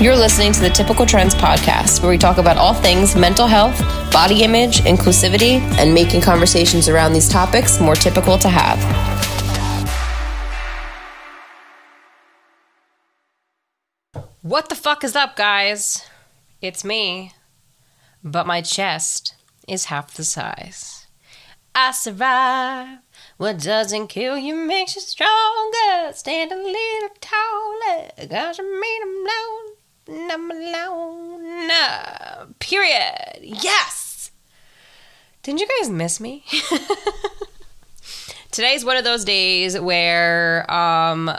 You're listening to the Typical Trendz podcast, where we talk about all things mental health, body image, inclusivity, and making conversations around these topics more typical to have. What the fuck is up, guys? It's me, but my chest is half the size. I survive. What doesn't kill you makes you stronger. Stand a little taller. Cause you mean I'm alone. I'm alone. Period. Yes. Didn't you guys miss me? Today's one of those days where um,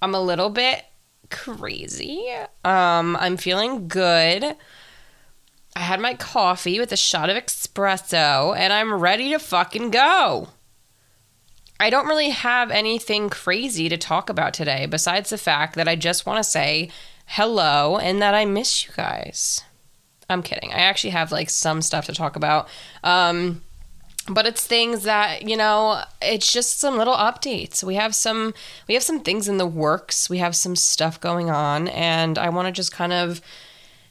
I'm a little bit crazy. Um, I'm feeling good. I had my coffee with a shot of espresso and I'm ready to fucking go. I don't really have anything crazy to talk about today besides the fact that I just want to say hello and that I miss you guys. I'm kidding. I actually have like some stuff to talk about. Um, but it's things that you know it's just some little updates we have some we have some things in the works we have some stuff going on and i want to just kind of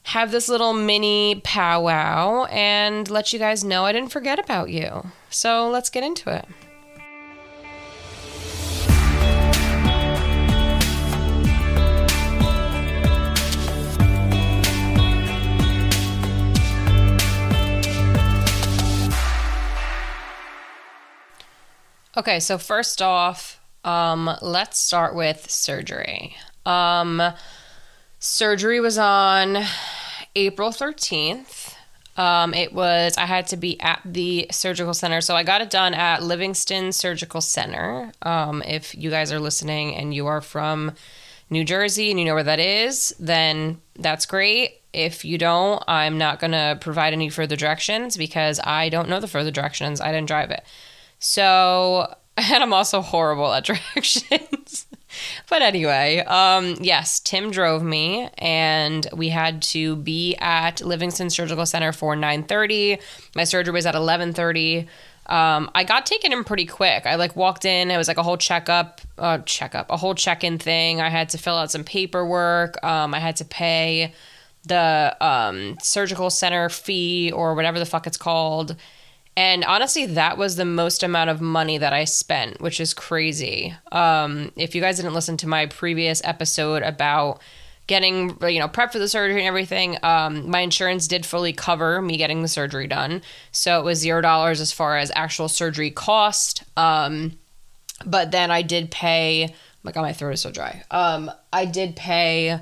have this little mini powwow and let you guys know i didn't forget about you so let's get into it Okay, so first off, um, let's start with surgery. Um, surgery was on April 13th. Um, it was, I had to be at the surgical center. So I got it done at Livingston Surgical Center. Um, if you guys are listening and you are from New Jersey and you know where that is, then that's great. If you don't, I'm not going to provide any further directions because I don't know the further directions. I didn't drive it. So, and I'm also horrible at directions. but anyway, um, yes, Tim drove me, and we had to be at Livingston Surgical Center for 9:30. My surgery was at 11:30. Um, I got taken in pretty quick. I like walked in. It was like a whole checkup, uh, checkup, a whole check-in thing. I had to fill out some paperwork. Um, I had to pay the um, surgical center fee or whatever the fuck it's called and honestly, that was the most amount of money that I spent, which is crazy. Um, if you guys didn't listen to my previous episode about getting, you know, prep for the surgery and everything, um, my insurance did fully cover me getting the surgery done. So it was zero dollars as far as actual surgery cost. Um, but then I did pay. Oh my god, my throat is so dry. Um, I did pay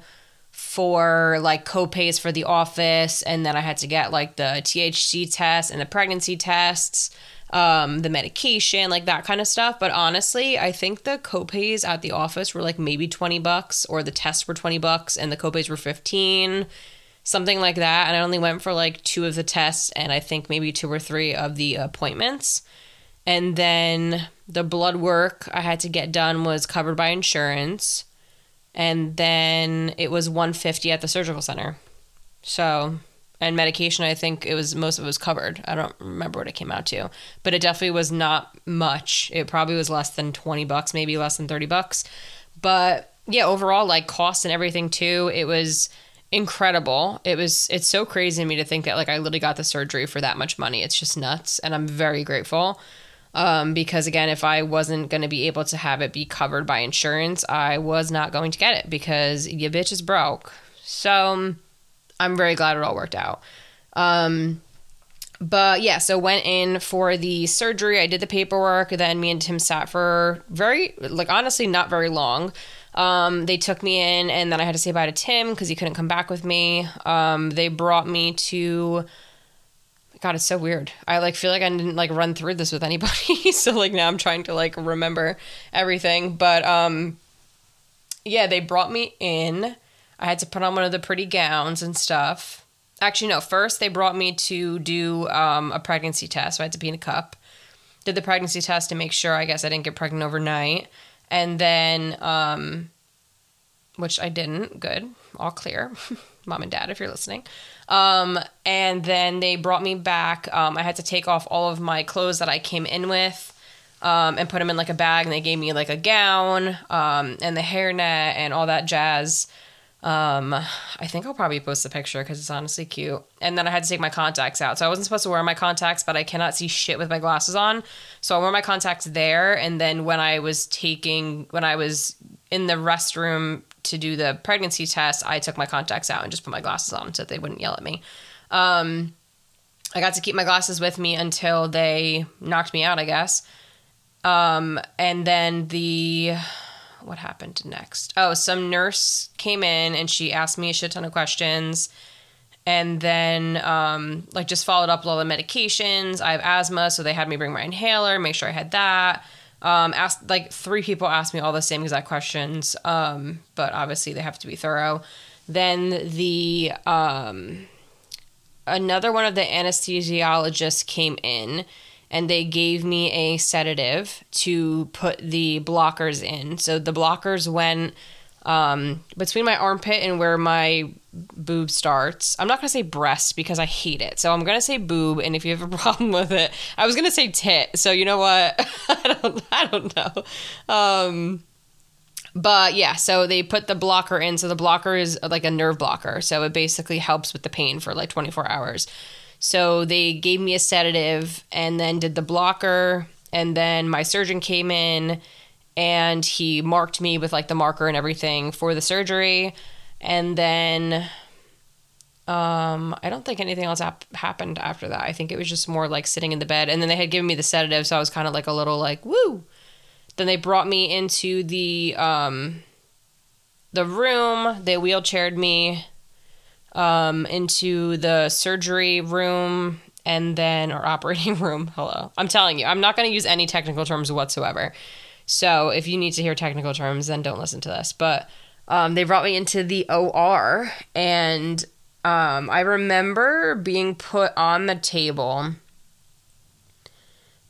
for like co-pays for the office and then i had to get like the thc test and the pregnancy tests um, the medication like that kind of stuff. But honestly i think the co-pays at the office were like maybe 20 bucks or the tests were 20 bucks and the co-pays were 15 something like that. And i only went for like two of the tests and i think maybe two or three of the appointments. And then the blood work i had to get done was covered by insurance and then it was 150 at the surgical center. So, and medication, I think it was most of it was covered. I don't remember what it came out to, but it definitely was not much. It probably was less than 20 bucks, maybe less than 30 bucks. But yeah, overall, like costs and everything too, it was incredible. It was, it's so crazy to me to think that like I literally got the surgery for that much money. It's just nuts. And I'm very grateful. Um, because again, if I wasn't going to be able to have it be covered by insurance, I was not going to get it because your bitch is broke. So I'm very glad it all worked out. Um, but yeah, so went in for the surgery. I did the paperwork. Then me and Tim sat for very, like, honestly, not very long. Um, they took me in, and then I had to say bye to Tim because he couldn't come back with me. Um, they brought me to God, it's so weird. I like feel like I didn't like run through this with anybody. so like now I'm trying to like remember everything. But um yeah, they brought me in. I had to put on one of the pretty gowns and stuff. Actually, no, first they brought me to do um, a pregnancy test. So I had to pee in a cup. Did the pregnancy test to make sure I guess I didn't get pregnant overnight. And then um which I didn't. Good. All clear. Mom and dad, if you're listening. Um, and then they brought me back. Um, I had to take off all of my clothes that I came in with. um, and put them in like a bag. And they gave me like a gown um, and the hairnet and all that jazz. Um, I think I'll probably post the picture because it's honestly cute. And then I had to take my contacts out. So I wasn't supposed to wear my contacts, but I cannot see shit with my glasses on. So I wore my contacts there. And then when I was taking, when I was in the restroom to do the pregnancy test, I took my contacts out and just put my glasses on so they wouldn't yell at me. Um, I got to keep my glasses with me until they knocked me out, I guess. Um, and then the what happened next? Oh, some nurse came in and she asked me a shit ton of questions. And then, um, like, just followed up with all the medications. I have asthma, so they had me bring my inhaler, make sure I had that. Um, asked like three people asked me all the same exact questions, um, but obviously they have to be thorough. Then the um, another one of the anesthesiologists came in and they gave me a sedative to put the blockers in. So the blockers went um, between my armpit and where my boob starts. I'm not gonna say breast because I hate it. So I'm gonna say boob. And if you have a problem with it, I was gonna say tit. So you know what? I don't. I don't know. Um, but yeah, so they put the blocker in. So the blocker is like a nerve blocker. So it basically helps with the pain for like 24 hours. So they gave me a sedative and then did the blocker. And then my surgeon came in and he marked me with like the marker and everything for the surgery. And then um, I don't think anything else ap- happened after that. I think it was just more like sitting in the bed. And then they had given me the sedative. So I was kind of like a little like, woo. Then they brought me into the um, the room. They wheelchaired me um, into the surgery room and then or operating room. Hello. I'm telling you, I'm not going to use any technical terms whatsoever. So if you need to hear technical terms, then don't listen to this. But um, they brought me into the OR, and um, I remember being put on the table.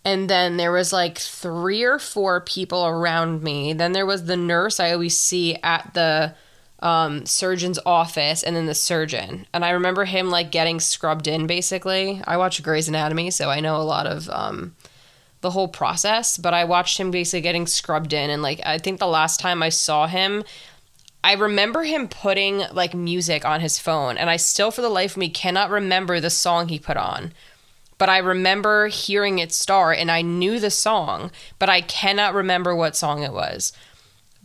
And then there was like three or four people around me. Then there was the nurse I always see at the um, surgeon's office and then the surgeon. And I remember him like getting scrubbed in basically. I watch Grey's Anatomy, so I know a lot of um, the whole process, but I watched him basically getting scrubbed in. And like, I think the last time I saw him, I remember him putting like music on his phone. And I still, for the life of me, cannot remember the song he put on. But I remember hearing it start and I knew the song, but I cannot remember what song it was.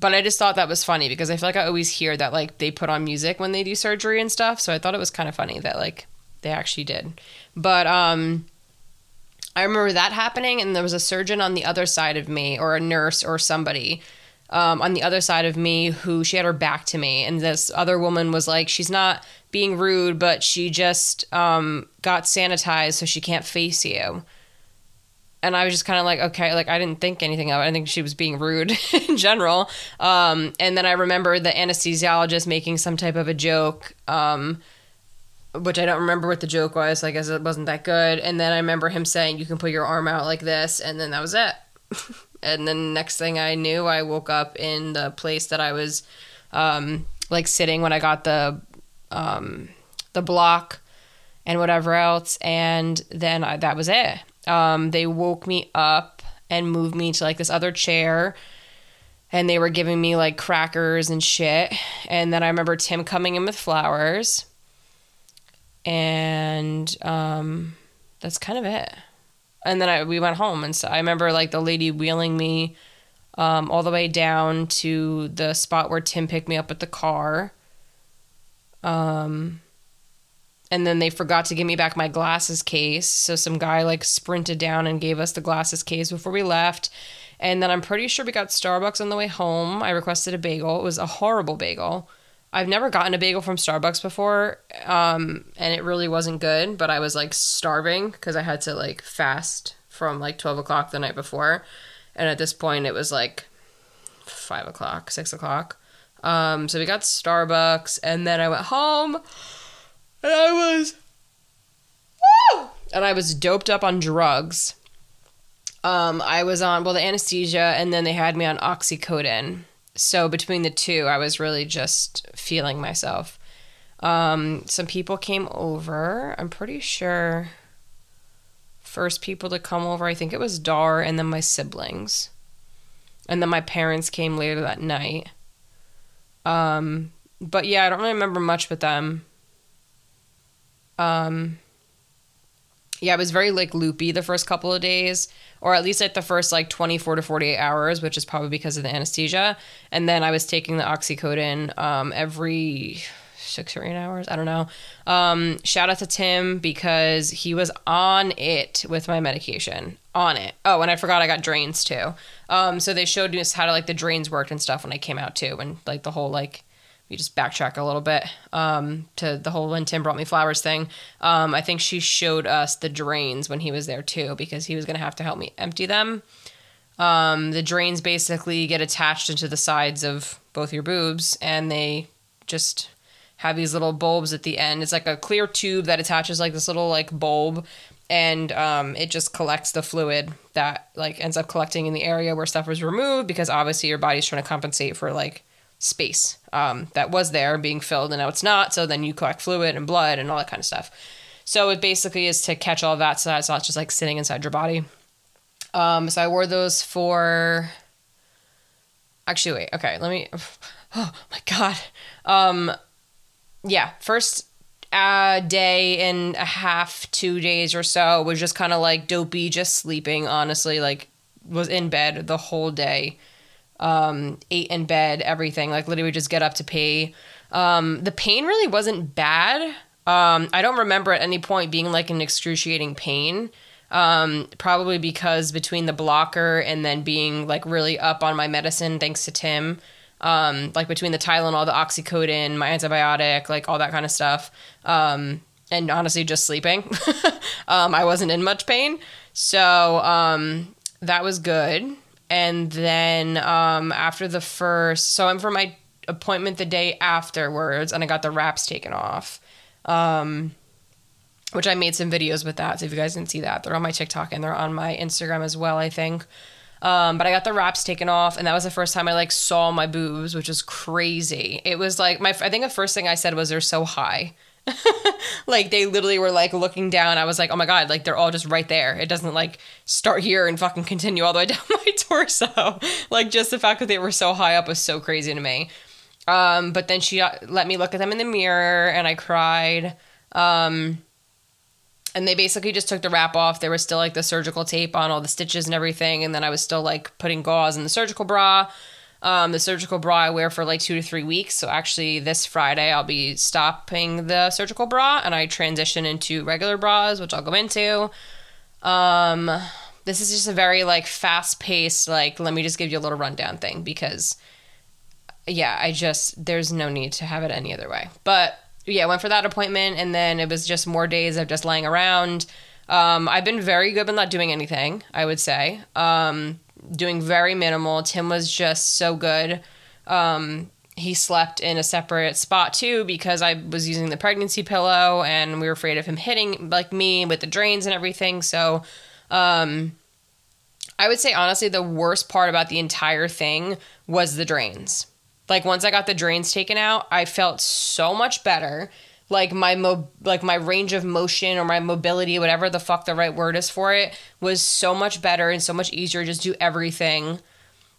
But I just thought that was funny because I feel like I always hear that like they put on music when they do surgery and stuff. So I thought it was kind of funny that like they actually did. But um I remember that happening and there was a surgeon on the other side of me or a nurse or somebody um, on the other side of me who she had her back to me and this other woman was like she's not being rude but she just um, got sanitized so she can't face you and I was just kind of like, okay, like I didn't think anything of it. I think she was being rude in general. Um, and then I remember the anesthesiologist making some type of a joke, um, which I don't remember what the joke was. I guess it wasn't that good. And then I remember him saying, "You can put your arm out like this," and then that was it. and then next thing I knew, I woke up in the place that I was, um, like sitting when I got the, um, the block and whatever else, and then I, that was it um, they woke me up and moved me to like this other chair and they were giving me like crackers and shit. And then I remember Tim coming in with flowers. And um, that's kind of it. And then I, we went home. And so I remember like the lady wheeling me um, all the way down to the spot where Tim picked me up with the car. Um, and then they forgot to give me back my glasses case. So some guy like sprinted down and gave us the glasses case before we left. And then I'm pretty sure we got Starbucks on the way home. I requested a bagel. It was a horrible bagel. I've never gotten a bagel from Starbucks before, um, and it really wasn't good. But I was like starving because I had to like fast from like 12 o'clock the night before. And at this point, it was like five o'clock, six o'clock. Um, so we got Starbucks, and then I went home and I was, woo! and I was doped up on drugs. Um, I was on well the anesthesia, and then they had me on oxycodone. So between the two, I was really just feeling myself. Um, some people came over. I'm pretty sure first people to come over. I think it was Dar and then my siblings. And then my parents came later that night. Um, but yeah, I don't really remember much with them. Um, yeah, it was very like loopy the first couple of days, or at least like the first like 24 to 48 hours, which is probably because of the anesthesia. And then I was taking the oxycodone um, every six or eight hours. I don't know. Um, shout out to Tim because he was on it with my medication. On it. Oh, and I forgot I got drains too. Um, so they showed us how to like the drains worked and stuff when I came out too, and like the whole like we just backtrack a little bit um, to the whole when Tim brought me flowers thing. Um, I think she showed us the drains when he was there too because he was gonna have to help me empty them. Um, the drains basically get attached into the sides of both your boobs, and they just have these little bulbs at the end. It's like a clear tube that attaches like this little like bulb and um, it just collects the fluid that like ends up collecting in the area where stuff was removed because obviously your body's trying to compensate for like space um, that was there being filled and now it's not so then you collect fluid and blood and all that kind of stuff so it basically is to catch all that so that it's not just like sitting inside your body um, so i wore those for actually wait okay let me oh my god um yeah, first uh, day and a half, two days or so was just kind of like dopey, just sleeping. Honestly, like was in bed the whole day. Um, ate in bed, everything. Like literally, just get up to pee. Um, the pain really wasn't bad. Um, I don't remember at any point being like an excruciating pain. Um, probably because between the blocker and then being like really up on my medicine, thanks to Tim, um, like between the Tylenol, the oxycodone, my antibiotic, like all that kind of stuff. Um, and honestly, just sleeping. um, I wasn't in much pain. So um, that was good. And then um, after the first, so I'm for my appointment the day afterwards, and I got the wraps taken off. Um, which I made some videos with that. So if you guys didn't see that, they're on my TikTok and they're on my Instagram as well, I think. Um, but I got the wraps taken off, and that was the first time I like saw my boobs, which was crazy. It was like my I think the first thing I said was they're so high. like they literally were like looking down. I was like, oh my god, like they're all just right there. It doesn't like start here and fucking continue all the way down my torso. like just the fact that they were so high up was so crazy to me. Um, but then she uh, let me look at them in the mirror, and I cried. Um, and they basically just took the wrap off. There was still like the surgical tape on all the stitches and everything, and then I was still like putting gauze in the surgical bra. Um, the surgical bra I wear for like two to three weeks. So actually, this Friday I'll be stopping the surgical bra and I transition into regular bras, which I'll go into. Um, this is just a very like fast paced, like let me just give you a little rundown thing because, yeah, I just there's no need to have it any other way. But yeah, went for that appointment, and then it was just more days of just lying around. Um, I've been very good at not doing anything. I would say, um, doing very minimal. Tim was just so good. Um, he slept in a separate spot too because I was using the pregnancy pillow, and we were afraid of him hitting like me with the drains and everything. So, um, I would say honestly, the worst part about the entire thing was the drains. Like once I got the drains taken out, I felt so much better. Like my mo like my range of motion or my mobility, whatever the fuck the right word is for it, was so much better and so much easier to just do everything.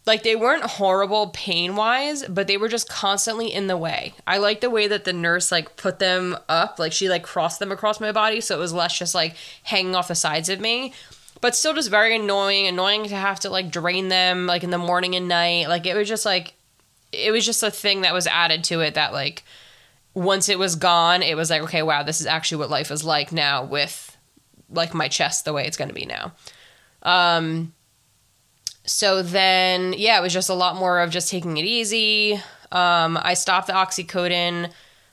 Like they weren't horrible pain wise, but they were just constantly in the way. I like the way that the nurse like put them up, like she like crossed them across my body so it was less just like hanging off the sides of me but still just very annoying annoying to have to like drain them like in the morning and night like it was just like it was just a thing that was added to it that like once it was gone, it was like, okay, wow, this is actually what life is like now with like my chest the way it's going to be now. Um, so then, yeah, it was just a lot more of just taking it easy. Um, I stopped the oxycodone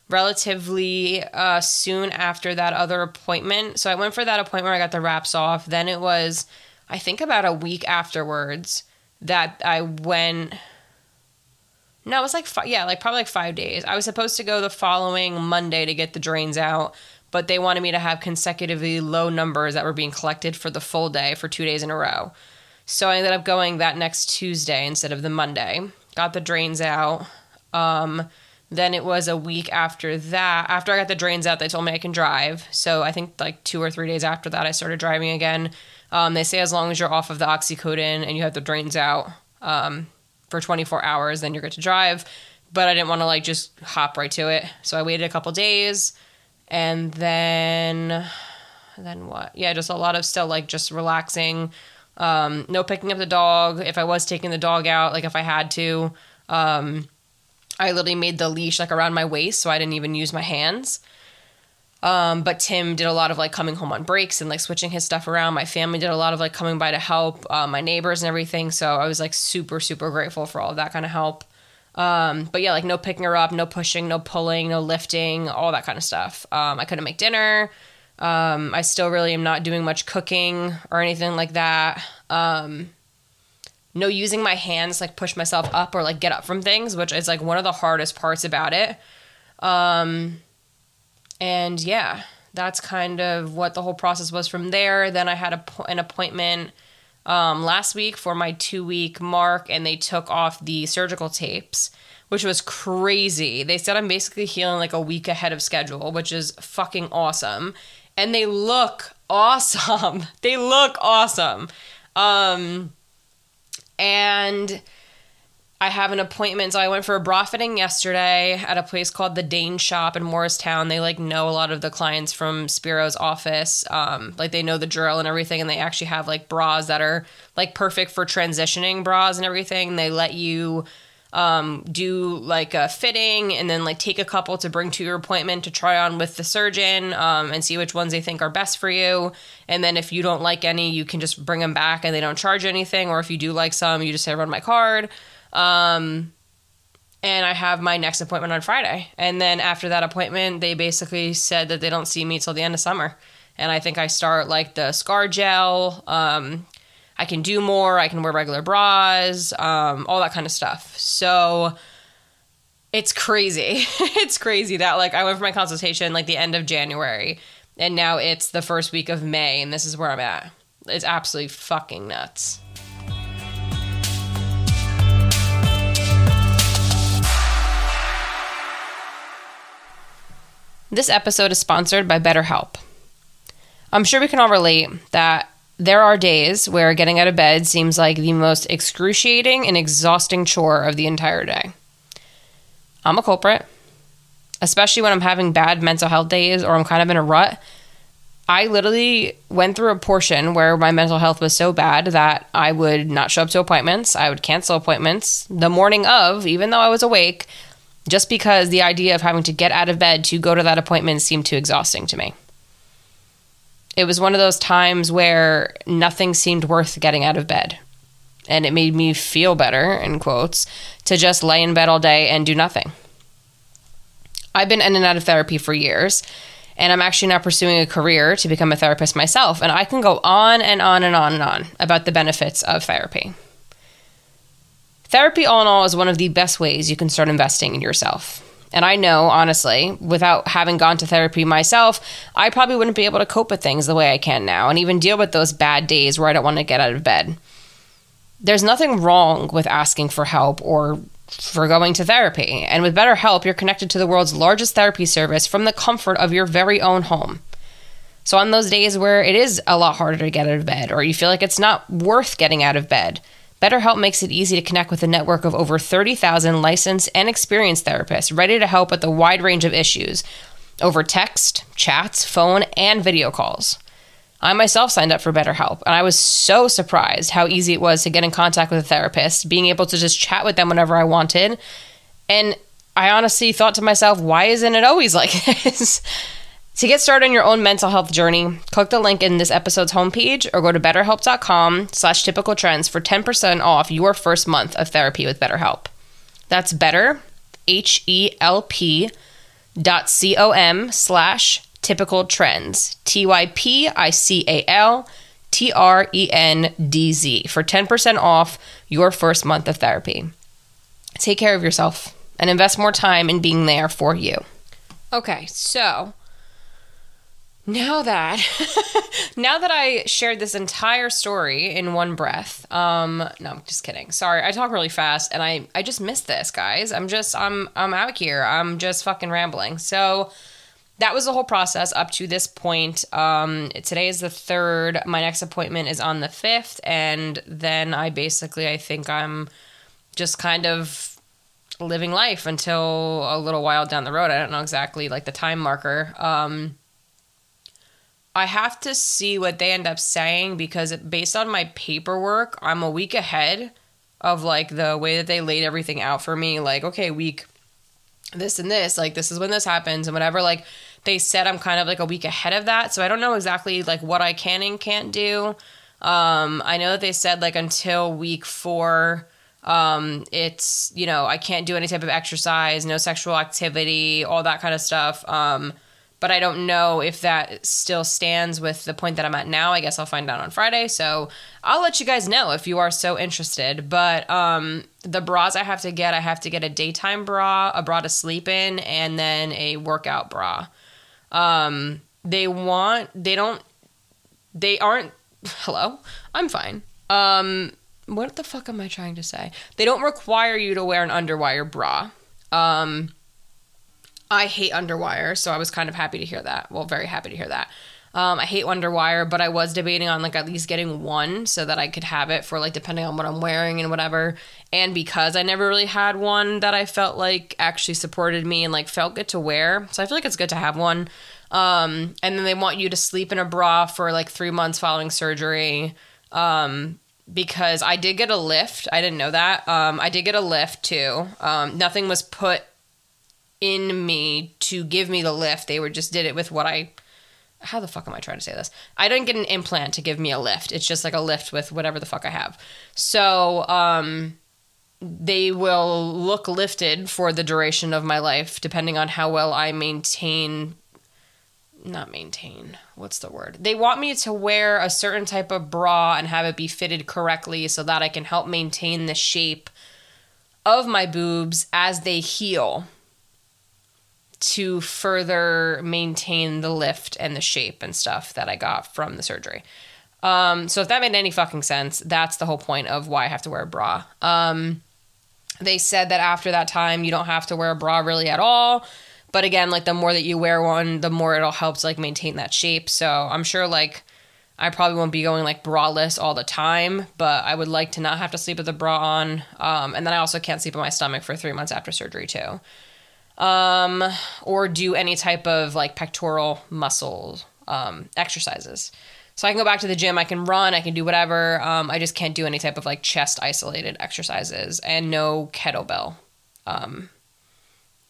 relatively uh, soon after that other appointment. So I went for that appointment where I got the wraps off. Then it was, I think, about a week afterwards that I went no, it was like yeah, like probably like five days. I was supposed to go the following Monday to get the drains out, but they wanted me to have consecutively low numbers that were being collected for the full day for two days in a row. So I ended up going that next Tuesday instead of the Monday. Got the drains out. Um, Then it was a week after that. After I got the drains out, they told me I can drive. So I think like two or three days after that, I started driving again. Um, they say as long as you're off of the oxycodone and you have the drains out um, for 24 hours, then you're good to drive. But I didn't want to like just hop right to it, so I waited a couple days, and then then what? Yeah, just a lot of still like just relaxing. Um, no picking up the dog. If I was taking the dog out, like if I had to, um, I literally made the leash like around my waist, so I didn't even use my hands. Um, but Tim did a lot of like coming home on breaks and like switching his stuff around. My family did a lot of like coming by to help, uh, my neighbors and everything. So I was like super, super grateful for all of that kind of help. Um, but yeah, like no picking her up, no pushing, no pulling, no lifting, all that kind of stuff. Um, I couldn't make dinner. Um, I still really am not doing much cooking or anything like that. Um, no using my hands like push myself up or like get up from things, which is like one of the hardest parts about it. Um, and yeah, that's kind of what the whole process was from there. Then I had a, an appointment um, last week for my two week mark, and they took off the surgical tapes, which was crazy. They said I'm basically healing like a week ahead of schedule, which is fucking awesome. And they look awesome. they look awesome. Um, and I have an appointment. So I went for a bra fitting yesterday at a place called the Dane Shop in Morristown. They like know a lot of the clients from Spiro's office. Um, like they know the drill and everything, and they actually have like bras that are like perfect for transitioning bras and everything. They let you um, do like a fitting and then like take a couple to bring to your appointment to try on with the surgeon um, and see which ones they think are best for you. And then if you don't like any, you can just bring them back and they don't charge anything. Or if you do like some, you just say run my card. Um, and I have my next appointment on Friday. And then after that appointment, they basically said that they don't see me till the end of summer. And I think I start like the scar gel. Um, I can do more. I can wear regular bras, um, all that kind of stuff. So it's crazy. it's crazy that like I went for my consultation like the end of January, and now it's the first week of May, and this is where I'm at. It's absolutely fucking nuts. This episode is sponsored by BetterHelp. I'm sure we can all relate that there are days where getting out of bed seems like the most excruciating and exhausting chore of the entire day. I'm a culprit, especially when I'm having bad mental health days or I'm kind of in a rut. I literally went through a portion where my mental health was so bad that I would not show up to appointments. I would cancel appointments the morning of, even though I was awake, just because the idea of having to get out of bed to go to that appointment seemed too exhausting to me. It was one of those times where nothing seemed worth getting out of bed. And it made me feel better, in quotes, to just lay in bed all day and do nothing. I've been in and out of therapy for years, and I'm actually now pursuing a career to become a therapist myself. And I can go on and on and on and on about the benefits of therapy. Therapy, all in all, is one of the best ways you can start investing in yourself. And I know, honestly, without having gone to therapy myself, I probably wouldn't be able to cope with things the way I can now and even deal with those bad days where I don't want to get out of bed. There's nothing wrong with asking for help or for going to therapy. And with BetterHelp, you're connected to the world's largest therapy service from the comfort of your very own home. So, on those days where it is a lot harder to get out of bed or you feel like it's not worth getting out of bed, BetterHelp makes it easy to connect with a network of over 30,000 licensed and experienced therapists ready to help with a wide range of issues over text, chats, phone, and video calls. I myself signed up for BetterHelp, and I was so surprised how easy it was to get in contact with a therapist, being able to just chat with them whenever I wanted. And I honestly thought to myself, why isn't it always like this? To get started on your own mental health journey, click the link in this episode's homepage or go to betterhelp.com slash typical trendz for 10% off your first month of therapy with BetterHelp. That's better, H-E-L-P dot C-O-M slash typical trendz, T-Y-P-I-C-A-L T-R-E-N-D-Z for 10% off your first month of therapy. Take care of yourself and invest more time in being there for you. Okay, so now that now that I shared this entire story in one breath, um, no, I'm just kidding. Sorry, I talk really fast, and I I just missed this, guys. I'm just I'm I'm out here. I'm just fucking rambling. So that was the whole process up to this point. Um, today is the third. My next appointment is on the fifth, and then I basically I think I'm just kind of living life until a little while down the road. I don't know exactly like the time marker. Um, I have to see what they end up saying because based on my paperwork, I'm a week ahead of like the way that they laid everything out for me. Like, okay, week this and this, like this is when this happens and whatever. Like they said, I'm kind of like a week ahead of that, so I don't know exactly like what I can and can't do. Um, I know that they said like until week four, um, it's you know I can't do any type of exercise, no sexual activity, all that kind of stuff. Um, but I don't know if that still stands with the point that I'm at now. I guess I'll find out on Friday. So I'll let you guys know if you are so interested. But um, the bras I have to get, I have to get a daytime bra, a bra to sleep in, and then a workout bra. Um, they want, they don't, they aren't, hello, I'm fine. Um, what the fuck am I trying to say? They don't require you to wear an underwire bra. Um, I hate underwire, so I was kind of happy to hear that. Well, very happy to hear that. Um, I hate underwire, but I was debating on like at least getting one so that I could have it for like depending on what I'm wearing and whatever. And because I never really had one that I felt like actually supported me and like felt good to wear, so I feel like it's good to have one. Um, and then they want you to sleep in a bra for like three months following surgery. Um, because I did get a lift. I didn't know that. Um, I did get a lift too. Um, nothing was put in me to give me the lift. They were just did it with what I how the fuck am I trying to say this? I didn't get an implant to give me a lift. It's just like a lift with whatever the fuck I have. So, um they will look lifted for the duration of my life depending on how well I maintain not maintain. What's the word? They want me to wear a certain type of bra and have it be fitted correctly so that I can help maintain the shape of my boobs as they heal to further maintain the lift and the shape and stuff that I got from the surgery. Um, so if that made any fucking sense, that's the whole point of why I have to wear a bra. Um, they said that after that time, you don't have to wear a bra really at all. But again, like the more that you wear one, the more it'll help to like maintain that shape. So I'm sure like I probably won't be going like braless all the time, but I would like to not have to sleep with a bra on. Um, and then I also can't sleep on my stomach for three months after surgery too um, or do any type of like pectoral muscle um, exercises. So I can go back to the gym, I can run, I can do whatever. Um, I just can't do any type of like chest isolated exercises and no kettlebell um,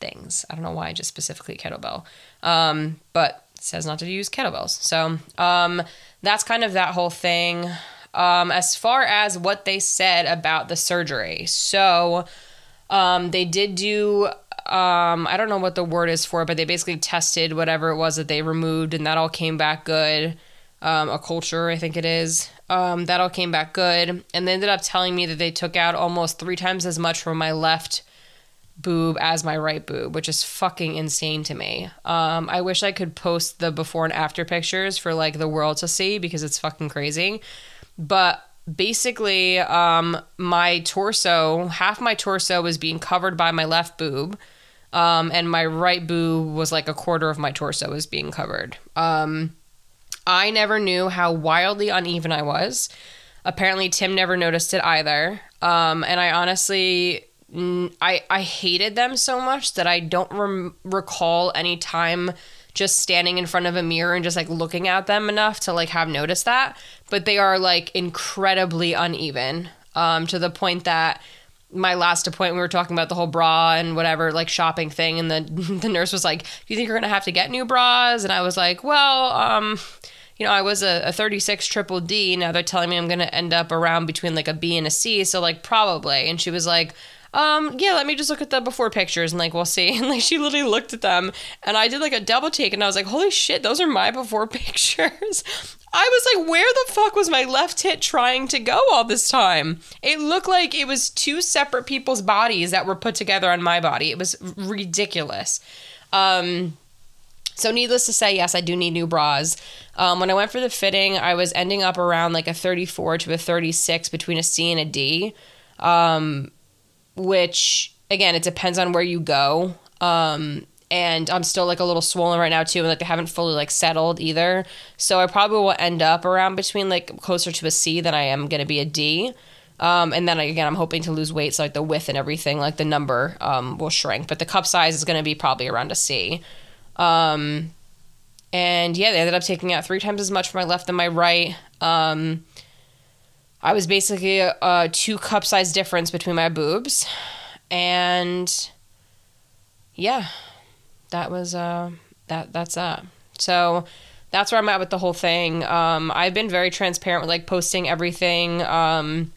things. I don't know why just specifically kettlebell, um, but says not to use kettlebells. So um, that's kind of that whole thing. Um, as far as what they said about the surgery, so um, they did do um, I don't know what the word is for but they basically tested whatever it was that they removed, and that all came back good. Um, a culture, I think it is. Um, that all came back good, and they ended up telling me that they took out almost three times as much from my left boob as my right boob, which is fucking insane to me. Um, I wish I could post the before and after pictures for like the world to see because it's fucking crazy. But basically, um, my torso, half my torso was being covered by my left boob um, and my right boob was like a quarter of my torso was being covered. Um, I never knew how wildly uneven I was. Apparently, Tim never noticed it either. Um, and I honestly, I I hated them so much that I don't rem- recall any time just standing in front of a mirror and just like looking at them enough to like have noticed that. But they are like incredibly uneven um, to the point that my last appointment we were talking about the whole bra and whatever like shopping thing and the the nurse was like do you think you're gonna have to get new bras? And i was like well um you know i was a, a 36 triple d now they're telling me i'm gonna end up around between like a b and a c so like probably. And she was like um yeah let me just look at the before pictures and like we'll see and like she literally looked at them and i did like a double take and i was like holy shit those are my before pictures I was like, where the fuck was my left tit trying to go all this time? It looked like it was two separate people's bodies that were put together on my body. It was ridiculous. Um, So, needless to say, yes, I do need new bras. Um, when I went for the fitting, I was ending up around like a 34 to a 36 between a C and a D, um, which again, it depends on where you go. Um, and I'm still like a little swollen right now too, and like they haven't fully like settled either. So I probably will end up around between like closer to a C than I am gonna be a D. Um, and then again, I'm hoping to lose weight, so like the width and everything, like the number um, will shrink, but the cup size is gonna be probably around a C. Um, and yeah, they ended up taking out three times as much from my left than my right. Um, I was basically a, a two cup size difference between my boobs, and yeah, that was uh, that. That's that. So that's where I'm at with the whole thing. Um, I've been very transparent with like posting everything. Um,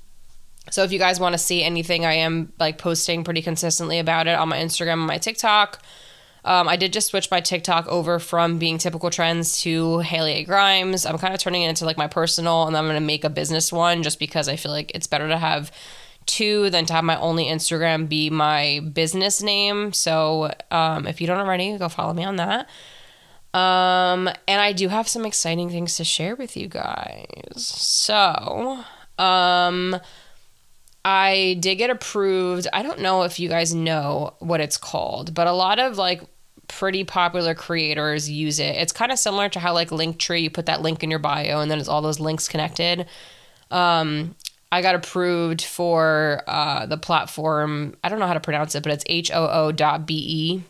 so if you guys want to see anything, I am like posting pretty consistently about it on my Instagram and my TikTok. Um, I did just switch my TikTok over from being typical trendz to Haley A. Grimes. I'm kind of turning it into like my personal, and I'm going to make a business one just because I feel like it's better to have two than to have my only Instagram be my business name. So um, if you don't already, go follow me on that. Um, and I do have some exciting things to share with you guys. So, um, I did get approved. I don't know if you guys know what it's called, but a lot of like pretty popular creators use it. It's kind of similar to how like Linktree, you put that link in your bio and then it's all those links connected. Um, I got approved for uh, the platform. I don't know how to pronounce it, but it's H O O dot B E.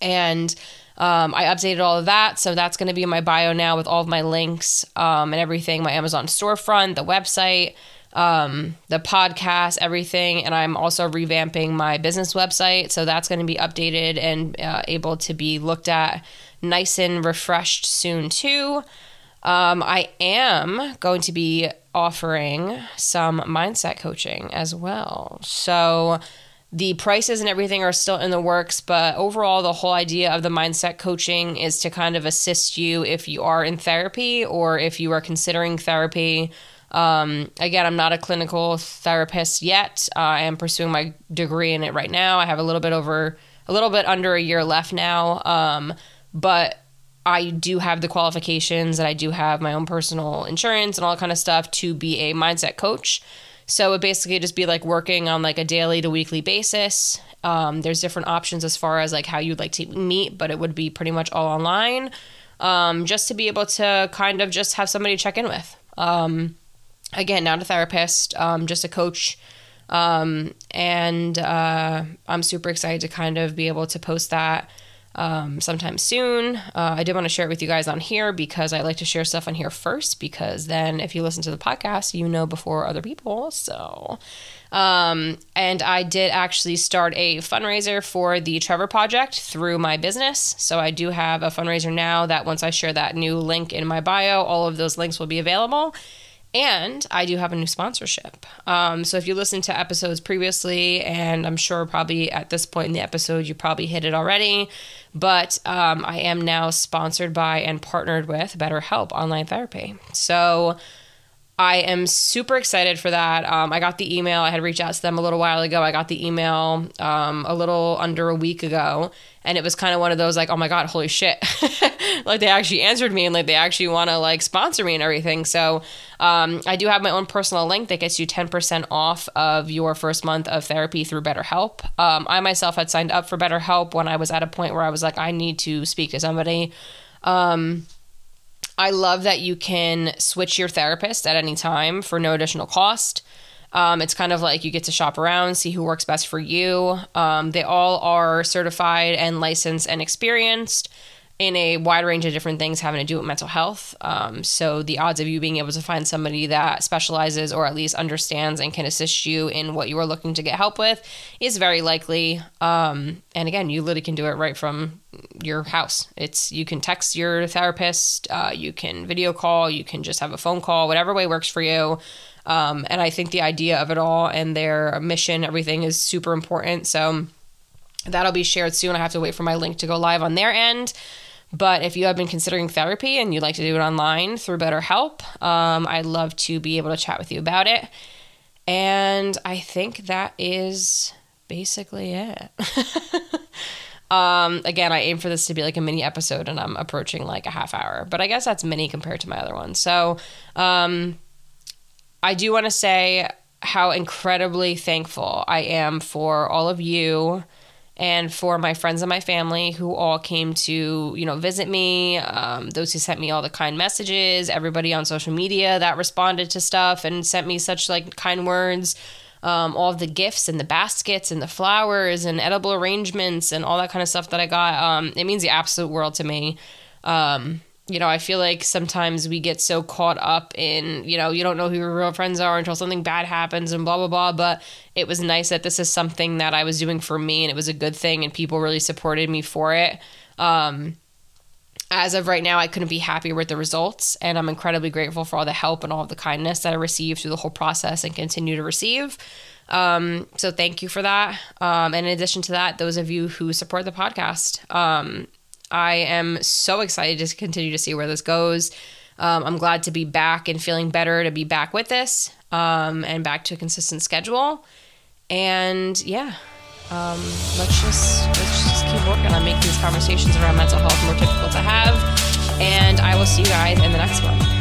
And um, I updated all of that. So that's going to be in my bio now with all of my links um, and everything my Amazon storefront, the website, um, the podcast, everything. And I'm also revamping my business website. So that's going to be updated and uh, able to be looked at nice and refreshed soon, too. Um, I am going to be offering some mindset coaching as well. So the prices and everything are still in the works, but overall, the whole idea of the mindset coaching is to kind of assist you if you are in therapy or if you are considering therapy. Um, again, I'm not a clinical therapist yet. Uh, I am pursuing my degree in it right now. I have a little bit over, a little bit under a year left now. Um, but I do have the qualifications and I do have my own personal insurance and all that kind of stuff to be a mindset coach. So it basically just be like working on like a daily to weekly basis. Um, there's different options as far as like how you'd like to meet, but it would be pretty much all online. Um, just to be able to kind of just have somebody check in with. Um, again, not a therapist, um, just a coach. Um, and uh, I'm super excited to kind of be able to post that um, sometime soon. Uh, I did want to share it with you guys on here because I like to share stuff on here first because then if you listen to the podcast, you know before other people. So, um, and I did actually start a fundraiser for the Trevor Project through my business. So I do have a fundraiser now that once I share that new link in my bio, all of those links will be available. And I do have a new sponsorship. Um, so if you listened to episodes previously, and I'm sure probably at this point in the episode, you probably hit it already, but um, I am now sponsored by and partnered with BetterHelp Online Therapy. So I am super excited for that. Um, I got the email. I had reached out to them a little while ago. I got the email um, a little under a week ago, and it was kind of one of those like, oh my god, holy shit! like they actually answered me and like they actually want to like sponsor me and everything. So um, I do have my own personal link that gets you ten percent off of your first month of therapy through BetterHelp. Um, I myself had signed up for BetterHelp when I was at a point where I was like, I need to speak to somebody. Um, I love that you can switch your therapist at any time for no additional cost. Um, it's kind of like you get to shop around, see who works best for you. Um, they all are certified and licensed and experienced in a wide range of different things having to do with mental health. Um, so the odds of you being able to find somebody that specializes or at least understands and can assist you in what you are looking to get help with is very likely. Um, and again, you literally can do it right from your house. It's you can text your therapist, uh, you can video call, you can just have a phone call, whatever way works for you. Um, and I think the idea of it all and their mission, everything is super important. So that'll be shared soon. I have to wait for my link to go live on their end. But if you have been considering therapy and you'd like to do it online through BetterHelp, um, I'd love to be able to chat with you about it. And I think that is basically it. Um, again, I aim for this to be like a mini episode, and I'm approaching like a half hour, but I guess that's mini compared to my other ones. So, um, I do want to say how incredibly thankful I am for all of you and for my friends and my family who all came to you know visit me um, those who sent me all the kind messages everybody on social media that responded to stuff and sent me such like kind words um, all the gifts and the baskets and the flowers and edible arrangements and all that kind of stuff that i got um, it means the absolute world to me. Um, you know, I feel like sometimes we get so caught up in, you know, you don't know who your real friends are until something bad happens and blah, blah, blah. But it was nice that this is something that I was doing for me and it was a good thing and people really supported me for it. Um, as of right now, I couldn't be happier with the results. And I'm incredibly grateful for all the help and all of the kindness that I received through the whole process and continue to receive. Um, so thank you for that. Um, and in addition to that, those of you who support the podcast, um, I am so excited to continue to see where this goes. Um, I'm glad to be back and feeling better to be back with this um, and back to a consistent schedule. And yeah, um, let's just let's just keep working on making these conversations around mental health more difficult to have. And I will see you guys in the next one.